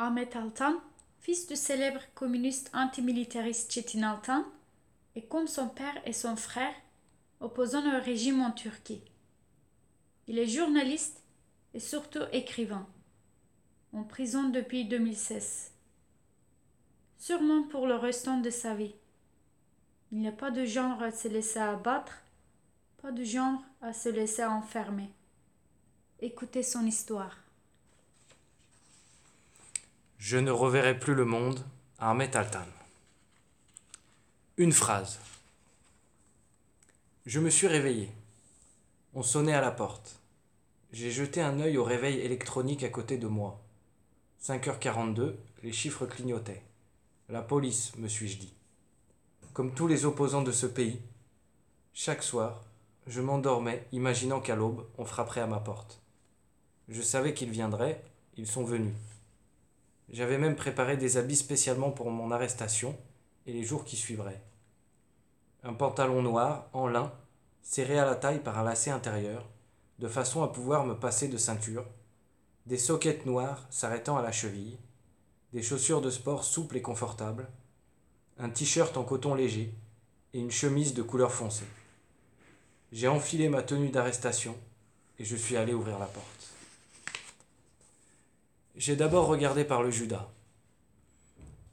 Ahmet Altan, fils du célèbre communiste antimilitariste Çetin Altan, est comme son père et son frère, opposant au régime en Turquie. Il est journaliste et surtout écrivain, en prison depuis 2016, sûrement pour le restant de sa vie. Il n'y a pas de genre à se laisser abattre, pas de genre à se laisser enfermer. Écoutez son histoire. Je ne reverrai plus le monde, Ahmet Altan. Une phrase. Je me suis réveillé. On sonnait à la porte. J'ai jeté un œil au réveil électronique à côté de moi. 5h42, les chiffres clignotaient. La police, me suis-je dit. Comme tous les opposants de ce pays, chaque soir, je m'endormais, imaginant qu'à l'aube, on frapperait à ma porte. Je savais qu'ils viendraient, ils sont venus. J'avais même préparé des habits spécialement pour mon arrestation et les jours qui suivraient. Un pantalon noir, en lin, serré à la taille par un lacet intérieur, de façon à pouvoir me passer de ceinture, des soquettes noires s'arrêtant à la cheville, des chaussures de sport souples et confortables, un t-shirt en coton léger et une chemise de couleur foncée. J'ai enfilé ma tenue d'arrestation et je suis allé ouvrir la porte. J'ai d'abord regardé par le Judas.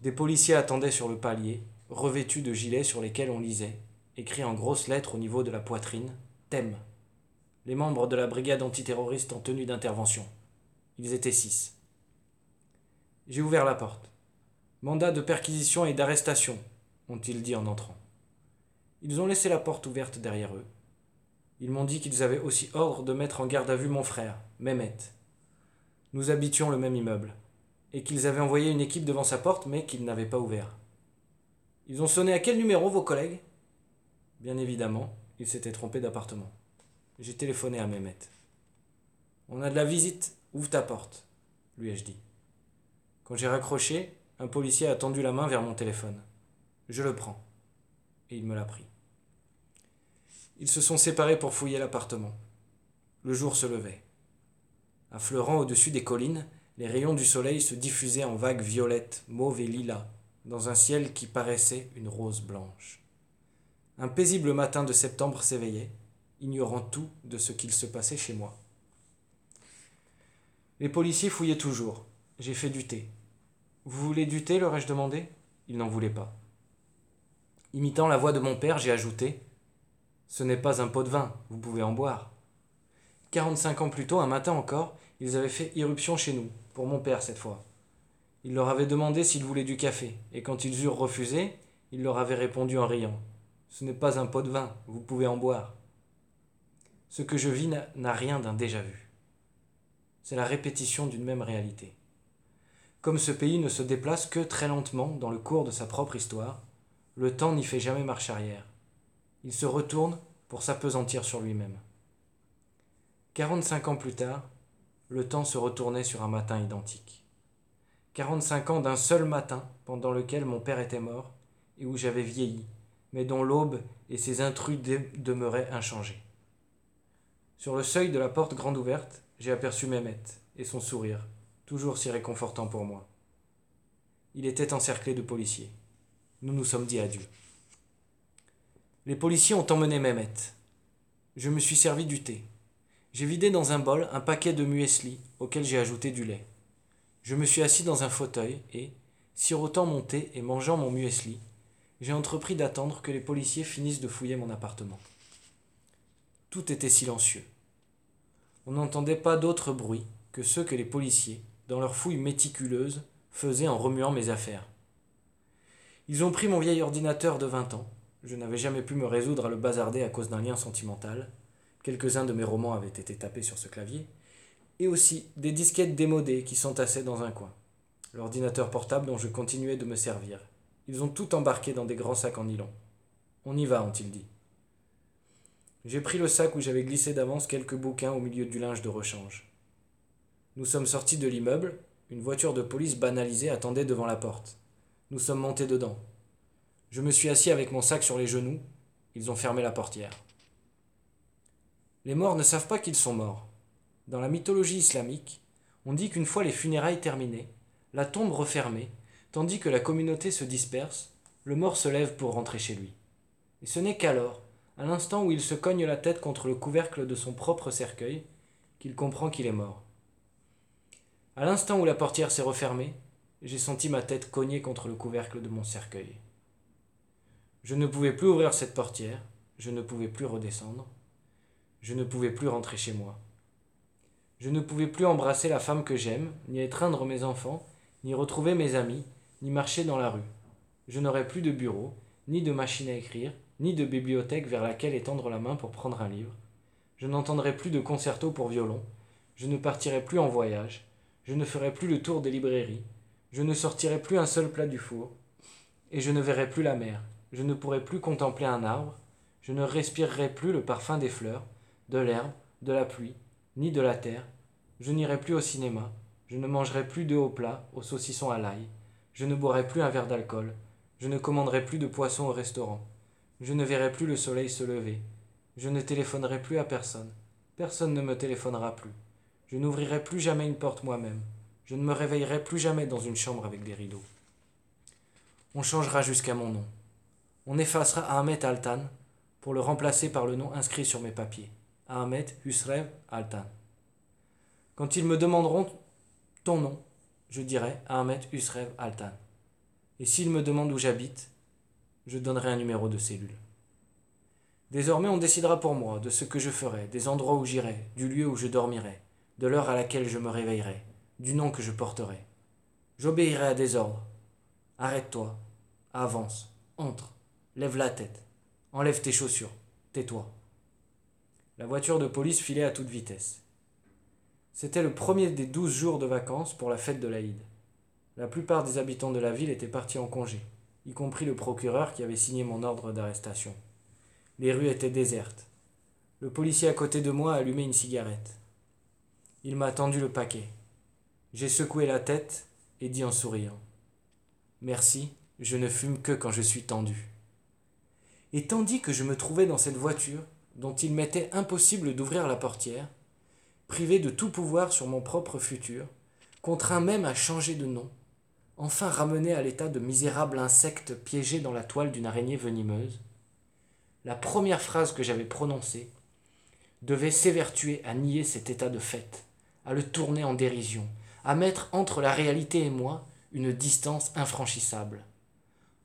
Des policiers attendaient sur le palier, revêtus de gilets sur lesquels on lisait, écrit en grosses lettres au niveau de la poitrine, Thème. Les membres de la brigade antiterroriste en tenue d'intervention. Ils étaient six. J'ai ouvert la porte. Mandat de perquisition et d'arrestation, ont-ils dit en entrant. Ils ont laissé la porte ouverte derrière eux. Ils m'ont dit qu'ils avaient aussi ordre de mettre en garde à vue mon frère, Mehmet, nous habitions le même immeuble, et qu'ils avaient envoyé une équipe devant sa porte, mais qu'ils n'avaient pas ouvert. Ils ont sonné à quel numéro, vos collègues? Bien évidemment, ils s'étaient trompés d'appartement. J'ai téléphoné à Mehmet. On a de la visite, ouvre ta porte, lui ai-je dit. Quand j'ai raccroché, un policier a tendu la main vers mon téléphone. Je le prends. Et il me l'a pris. Ils se sont séparés pour fouiller l'appartement. Le jour se levait. Affleurant au-dessus des collines, les rayons du soleil se diffusaient en vagues violettes, mauves et lilas, dans un ciel qui paraissait une rose blanche. Un paisible matin de septembre s'éveillait, ignorant tout de ce qu'il se passait chez moi. Les policiers fouillaient toujours. J'ai fait du thé. Vous voulez du thé leur ai-je demandé? Ils n'en voulaient pas. Imitant la voix de mon père, j'ai ajouté Ce n'est pas un pot de vin, vous pouvez en boire. Quarante-cinq ans plus tôt, un matin encore, ils avaient fait irruption chez nous, pour mon père cette fois. Il leur avait demandé s'ils voulaient du café, et quand ils eurent refusé, il leur avait répondu en riant. Ce n'est pas un pot de vin, vous pouvez en boire. Ce que je vis n'a rien d'un déjà-vu. C'est la répétition d'une même réalité. Comme ce pays ne se déplace que très lentement dans le cours de sa propre histoire, le temps n'y fait jamais marche arrière. Il se retourne pour s'apesantir sur lui-même. Quarante-cinq ans plus tard, le temps se retournait sur un matin identique. Quarante-cinq ans d'un seul matin pendant lequel mon père était mort et où j'avais vieilli, mais dont l'aube et ses intrus demeuraient inchangés. Sur le seuil de la porte grande ouverte, j'ai aperçu Mehmet et son sourire, toujours si réconfortant pour moi. Il était encerclé de policiers. Nous nous sommes dit adieu. Les policiers ont emmené Mehmet. Je me suis servi du thé. J'ai vidé dans un bol un paquet de muesli auquel j'ai ajouté du lait. Je me suis assis dans un fauteuil et, sirotant mon thé et mangeant mon muesli, j'ai entrepris d'attendre que les policiers finissent de fouiller mon appartement. Tout était silencieux. On n'entendait pas d'autre bruit que ceux que les policiers, dans leur fouille méticuleuse, faisaient en remuant mes affaires. Ils ont pris mon vieil ordinateur de vingt ans, je n'avais jamais pu me résoudre à le bazarder à cause d'un lien sentimental, quelques-uns de mes romans avaient été tapés sur ce clavier, et aussi des disquettes démodées qui s'entassaient dans un coin. L'ordinateur portable dont je continuais de me servir. Ils ont tout embarqué dans des grands sacs en nylon. On y va, ont-ils dit. J'ai pris le sac où j'avais glissé d'avance quelques bouquins au milieu du linge de rechange. Nous sommes sortis de l'immeuble, une voiture de police banalisée attendait devant la porte. Nous sommes montés dedans. Je me suis assis avec mon sac sur les genoux, ils ont fermé la portière. Les morts ne savent pas qu'ils sont morts. Dans la mythologie islamique, on dit qu'une fois les funérailles terminées, la tombe refermée, tandis que la communauté se disperse, le mort se lève pour rentrer chez lui. Et ce n'est qu'alors, à l'instant où il se cogne la tête contre le couvercle de son propre cercueil, qu'il comprend qu'il est mort. À l'instant où la portière s'est refermée, j'ai senti ma tête cogner contre le couvercle de mon cercueil. Je ne pouvais plus ouvrir cette portière, je ne pouvais plus redescendre, je ne pouvais plus rentrer chez moi. Je ne pouvais plus embrasser la femme que j'aime, ni étreindre mes enfants, ni retrouver mes amis, ni marcher dans la rue. Je n'aurais plus de bureau, ni de machine à écrire, ni de bibliothèque vers laquelle étendre la main pour prendre un livre. Je n'entendrai plus de concerto pour violon, je ne partirai plus en voyage, je ne ferai plus le tour des librairies, je ne sortirai plus un seul plat du four, et je ne verrai plus la mer, je ne pourrai plus contempler un arbre, je ne respirerai plus le parfum des fleurs, de l'herbe, de la pluie, ni de la terre, je n'irai plus au cinéma, je ne mangerai plus de hauts plats au saucisson à l'ail, je ne boirai plus un verre d'alcool, je ne commanderai plus de poisson au restaurant, je ne verrai plus le soleil se lever, je ne téléphonerai plus à personne, personne ne me téléphonera plus, je n'ouvrirai plus jamais une porte moi-même, je ne me réveillerai plus jamais dans une chambre avec des rideaux. On changera jusqu'à mon nom. On effacera Ahmet Altan pour le remplacer par le nom inscrit sur mes papiers. Ahmet Husrev Altan. Quand ils me demanderont ton nom, je dirai Ahmet Husrev Altan. Et s'ils me demandent où j'habite, je donnerai un numéro de cellule. Désormais, on décidera pour moi de ce que je ferai, des endroits où j'irai, du lieu où je dormirai, de l'heure à laquelle je me réveillerai, du nom que je porterai. J'obéirai à des ordres. Arrête-toi, avance, entre, lève la tête, enlève tes chaussures, tais-toi. La voiture de police filait à toute vitesse. C'était le premier des douze jours de vacances pour la fête de l'Aïd. La plupart des habitants de la ville étaient partis en congé, y compris le procureur qui avait signé mon ordre d'arrestation. Les rues étaient désertes. Le policier à côté de moi allumait une cigarette. Il m'a tendu le paquet. J'ai secoué la tête et dit en souriant Merci, je ne fume que quand je suis tendu. Et tandis que je me trouvais dans cette voiture, dont il m'était impossible d'ouvrir la portière, privé de tout pouvoir sur mon propre futur, contraint même à changer de nom, enfin ramené à l'état de misérable insecte piégé dans la toile d'une araignée venimeuse, la première phrase que j'avais prononcée devait s'évertuer à nier cet état de fait, à le tourner en dérision, à mettre entre la réalité et moi une distance infranchissable.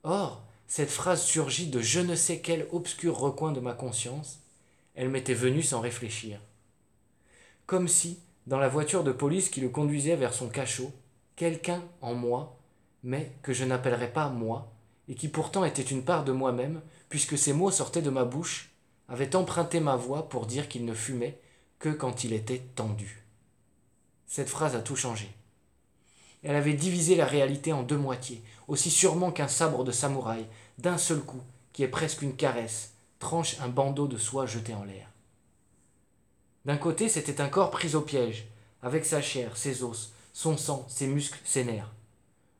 Or, cette phrase surgit de je ne sais quel obscur recoin de ma conscience, elle m'était venue sans réfléchir. Comme si, dans la voiture de police qui le conduisait vers son cachot, quelqu'un en moi, mais que je n'appellerais pas moi, et qui pourtant était une part de moi-même, puisque ces mots sortaient de ma bouche, avait emprunté ma voix pour dire qu'il ne fumait que quand il était tendu. Cette phrase a tout changé. Elle avait divisé la réalité en deux moitiés, aussi sûrement qu'un sabre de samouraï, d'un seul coup, qui est presque une caresse, tranche un bandeau de soie jeté en l'air. D'un côté, c'était un corps pris au piège, avec sa chair, ses os, son sang, ses muscles, ses nerfs.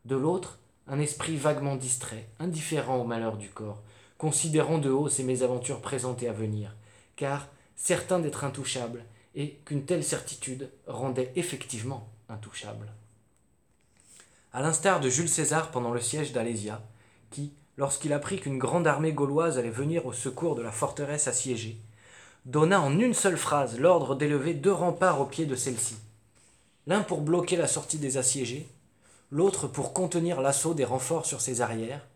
De l'autre, un esprit vaguement distrait, indifférent au malheur du corps, considérant de haut ses mésaventures présentes et à venir, car certain d'être intouchable, et qu'une telle certitude rendait effectivement intouchable. À l'instar de Jules César pendant le siège d'Alésia, qui, lorsqu'il apprit qu'une grande armée gauloise allait venir au secours de la forteresse assiégée, donna en une seule phrase l'ordre d'élever deux remparts au pied de celle-ci, l'un pour bloquer la sortie des assiégés, l'autre pour contenir l'assaut des renforts sur ses arrières,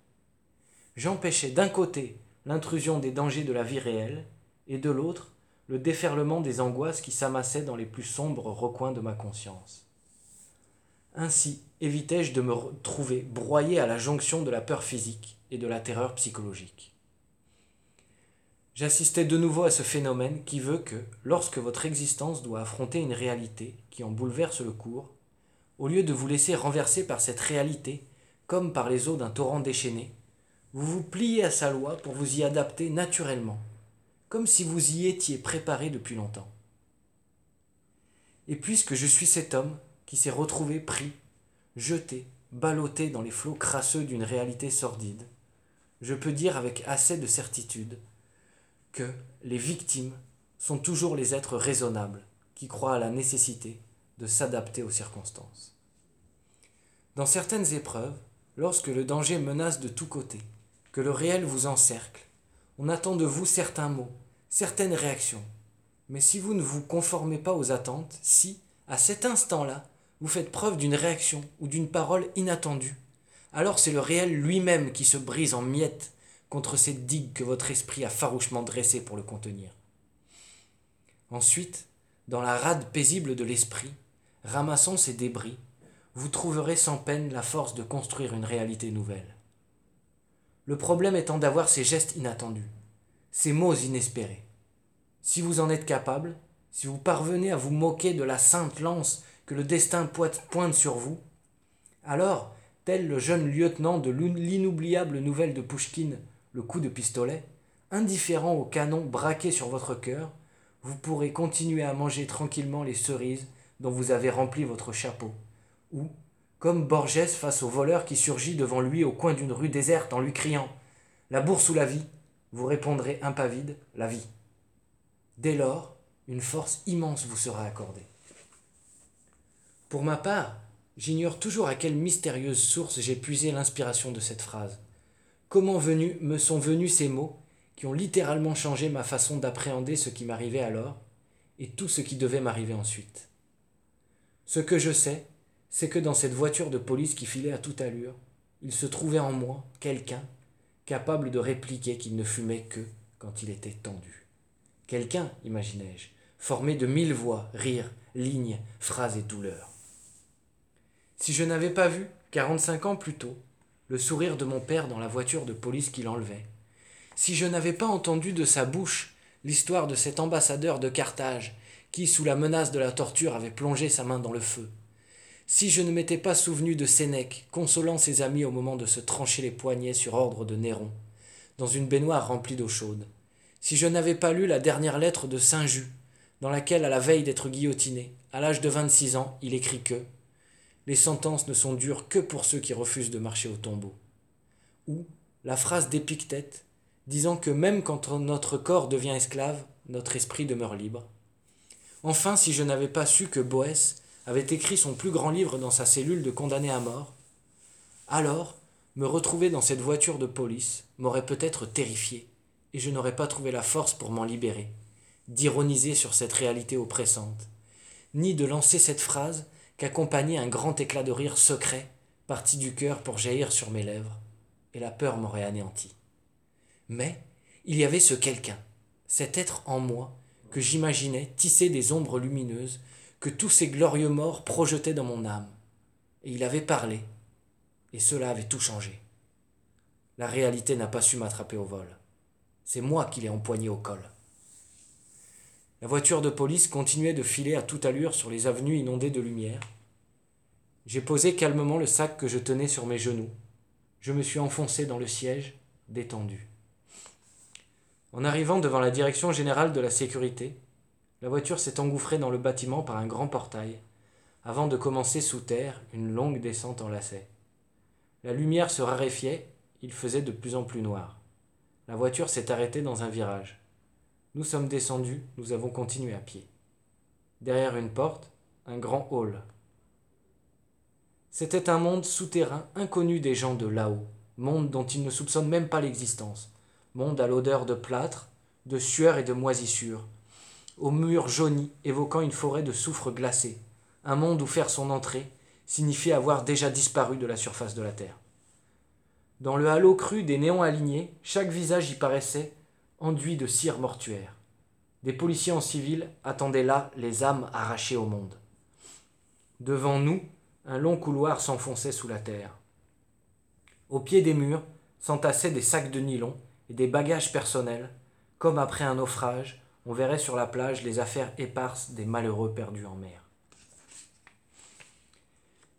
j'empêchais d'un côté l'intrusion des dangers de la vie réelle, et de l'autre le déferlement des angoisses qui s'amassaient dans les plus sombres recoins de ma conscience. Ainsi évitai-je de me trouver broyé à la jonction de la peur physique et de la terreur psychologique. J'assistais de nouveau à ce phénomène qui veut que, lorsque votre existence doit affronter une réalité qui en bouleverse le cours, au lieu de vous laisser renverser par cette réalité, comme par les eaux d'un torrent déchaîné, vous vous pliez à sa loi pour vous y adapter naturellement, comme si vous y étiez préparé depuis longtemps. Et puisque je suis cet homme qui s'est retrouvé pris, jeté, ballotté dans les flots crasseux d'une réalité sordide, je peux dire avec assez de certitude que les victimes sont toujours les êtres raisonnables qui croient à la nécessité de s'adapter aux circonstances. Dans certaines épreuves, lorsque le danger menace de tous côtés, que le réel vous encercle, on attend de vous certains mots, certaines réactions. Mais si vous ne vous conformez pas aux attentes, si, à cet instant-là, vous faites preuve d'une réaction ou d'une parole inattendue, alors c'est le réel lui-même qui se brise en miettes contre cette digue que votre esprit a farouchement dressée pour le contenir. Ensuite, dans la rade paisible de l'esprit, ramassant ces débris, vous trouverez sans peine la force de construire une réalité nouvelle. Le problème étant d'avoir ces gestes inattendus, ces mots inespérés. Si vous en êtes capable, si vous parvenez à vous moquer de la sainte lance que le destin pointe sur vous, alors, tel le jeune lieutenant de l'inoubliable nouvelle de Pouchkine, le coup de pistolet, indifférent au canon braqué sur votre cœur, vous pourrez continuer à manger tranquillement les cerises dont vous avez rempli votre chapeau, ou, comme Borges face au voleur qui surgit devant lui au coin d'une rue déserte en lui criant La bourse ou la vie vous répondrez impavide La vie. Dès lors, une force immense vous sera accordée. Pour ma part, j'ignore toujours à quelle mystérieuse source j'ai puisé l'inspiration de cette phrase. Comment venu, me sont venus ces mots qui ont littéralement changé ma façon d'appréhender ce qui m'arrivait alors et tout ce qui devait m'arriver ensuite. Ce que je sais, c'est que dans cette voiture de police qui filait à toute allure, il se trouvait en moi quelqu'un capable de répliquer qu'il ne fumait que quand il était tendu. Quelqu'un, imaginai-je, formé de mille voix, rires, lignes, phrases et douleurs. Si je n'avais pas vu, quarante-cinq ans plus tôt, le sourire de mon père dans la voiture de police qui l'enlevait, si je n'avais pas entendu de sa bouche l'histoire de cet ambassadeur de Carthage qui, sous la menace de la torture, avait plongé sa main dans le feu, si je ne m'étais pas souvenu de Sénèque consolant ses amis au moment de se trancher les poignets sur ordre de Néron, dans une baignoire remplie d'eau chaude, si je n'avais pas lu la dernière lettre de Saint Just, dans laquelle, à la veille d'être guillotiné, à l'âge de vingt-six ans, il écrit que les sentences ne sont dures que pour ceux qui refusent de marcher au tombeau. Ou la phrase d'Épictète, disant que même quand notre corps devient esclave, notre esprit demeure libre. Enfin, si je n'avais pas su que Boès avait écrit son plus grand livre dans sa cellule de condamné à mort, alors me retrouver dans cette voiture de police m'aurait peut-être terrifié, et je n'aurais pas trouvé la force pour m'en libérer, d'ironiser sur cette réalité oppressante, ni de lancer cette phrase qu'accompagnait un grand éclat de rire secret, parti du cœur pour jaillir sur mes lèvres, et la peur m'aurait anéanti. Mais il y avait ce quelqu'un, cet être en moi, que j'imaginais tisser des ombres lumineuses que tous ces glorieux morts projetaient dans mon âme. Et il avait parlé, et cela avait tout changé. La réalité n'a pas su m'attraper au vol. C'est moi qui l'ai empoigné au col. La voiture de police continuait de filer à toute allure sur les avenues inondées de lumière. J'ai posé calmement le sac que je tenais sur mes genoux. Je me suis enfoncé dans le siège, détendu. En arrivant devant la direction générale de la sécurité, la voiture s'est engouffrée dans le bâtiment par un grand portail, avant de commencer sous terre une longue descente en lacet. La lumière se raréfiait, il faisait de plus en plus noir. La voiture s'est arrêtée dans un virage. Nous sommes descendus, nous avons continué à pied. Derrière une porte, un grand hall. C'était un monde souterrain inconnu des gens de là-haut, monde dont ils ne soupçonnent même pas l'existence, monde à l'odeur de plâtre, de sueur et de moisissure, aux murs jaunis évoquant une forêt de soufre glacé, un monde où faire son entrée signifiait avoir déjà disparu de la surface de la terre. Dans le halo cru des néons alignés, chaque visage y paraissait enduit de cire mortuaire. Des policiers en civil attendaient là les âmes arrachées au monde. Devant nous, un long couloir s'enfonçait sous la terre. Au pied des murs s'entassaient des sacs de nylon et des bagages personnels, comme après un naufrage, on verrait sur la plage les affaires éparses des malheureux perdus en mer.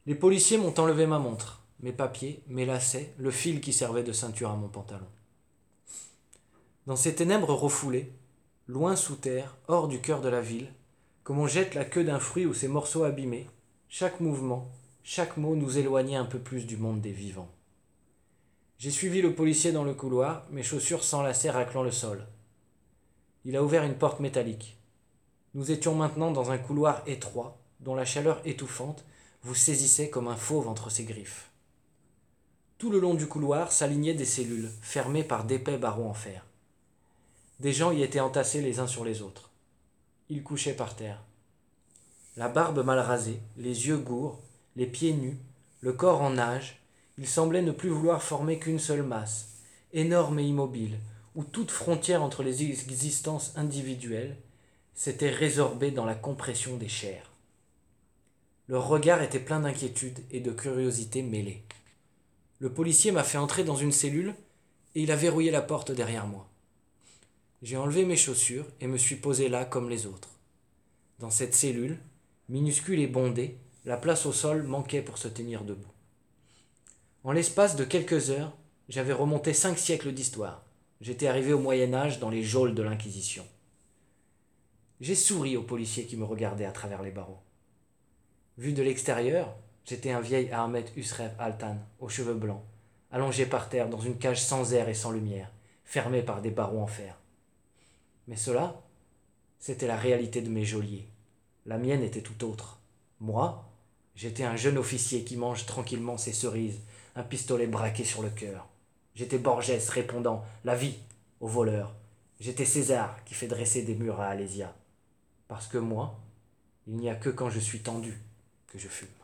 Les policiers m'ont enlevé ma montre, mes papiers, mes lacets, le fil qui servait de ceinture à mon pantalon. Dans ces ténèbres refoulées, loin sous terre, hors du cœur de la ville, comme on jette la queue d'un fruit ou ses morceaux abîmés, chaque mouvement, chaque mot nous éloignait un peu plus du monde des vivants. J'ai suivi le policier dans le couloir, mes chaussures s'enlaçaient raclant le sol. Il a ouvert une porte métallique. Nous étions maintenant dans un couloir étroit, dont la chaleur étouffante vous saisissait comme un fauve entre ses griffes. Tout le long du couloir s'alignaient des cellules, fermées par d'épais barreaux en fer. Des gens y étaient entassés les uns sur les autres. Ils couchaient par terre. La barbe mal rasée, les yeux gourds, les pieds nus, le corps en nage, ils semblaient ne plus vouloir former qu'une seule masse, énorme et immobile, où toute frontière entre les existences individuelles s'était résorbée dans la compression des chairs. Leur regard était plein d'inquiétude et de curiosité mêlée. Le policier m'a fait entrer dans une cellule et il a verrouillé la porte derrière moi. J'ai enlevé mes chaussures et me suis posé là comme les autres. Dans cette cellule, minuscule et bondée, la place au sol manquait pour se tenir debout. En l'espace de quelques heures, j'avais remonté cinq siècles d'histoire. J'étais arrivé au Moyen Âge dans les geôles de l'Inquisition. J'ai souri au policier qui me regardait à travers les barreaux. Vu de l'extérieur, j'étais un vieil Ahmed Usref Altan, aux cheveux blancs, allongé par terre dans une cage sans air et sans lumière, fermée par des barreaux en fer. Mais cela, c'était la réalité de mes geôliers. La mienne était tout autre. Moi, j'étais un jeune officier qui mange tranquillement ses cerises, un pistolet braqué sur le cœur. J'étais Borgès répondant La vie aux voleurs. J'étais César qui fait dresser des murs à Alésia. Parce que moi, il n'y a que quand je suis tendu que je fume.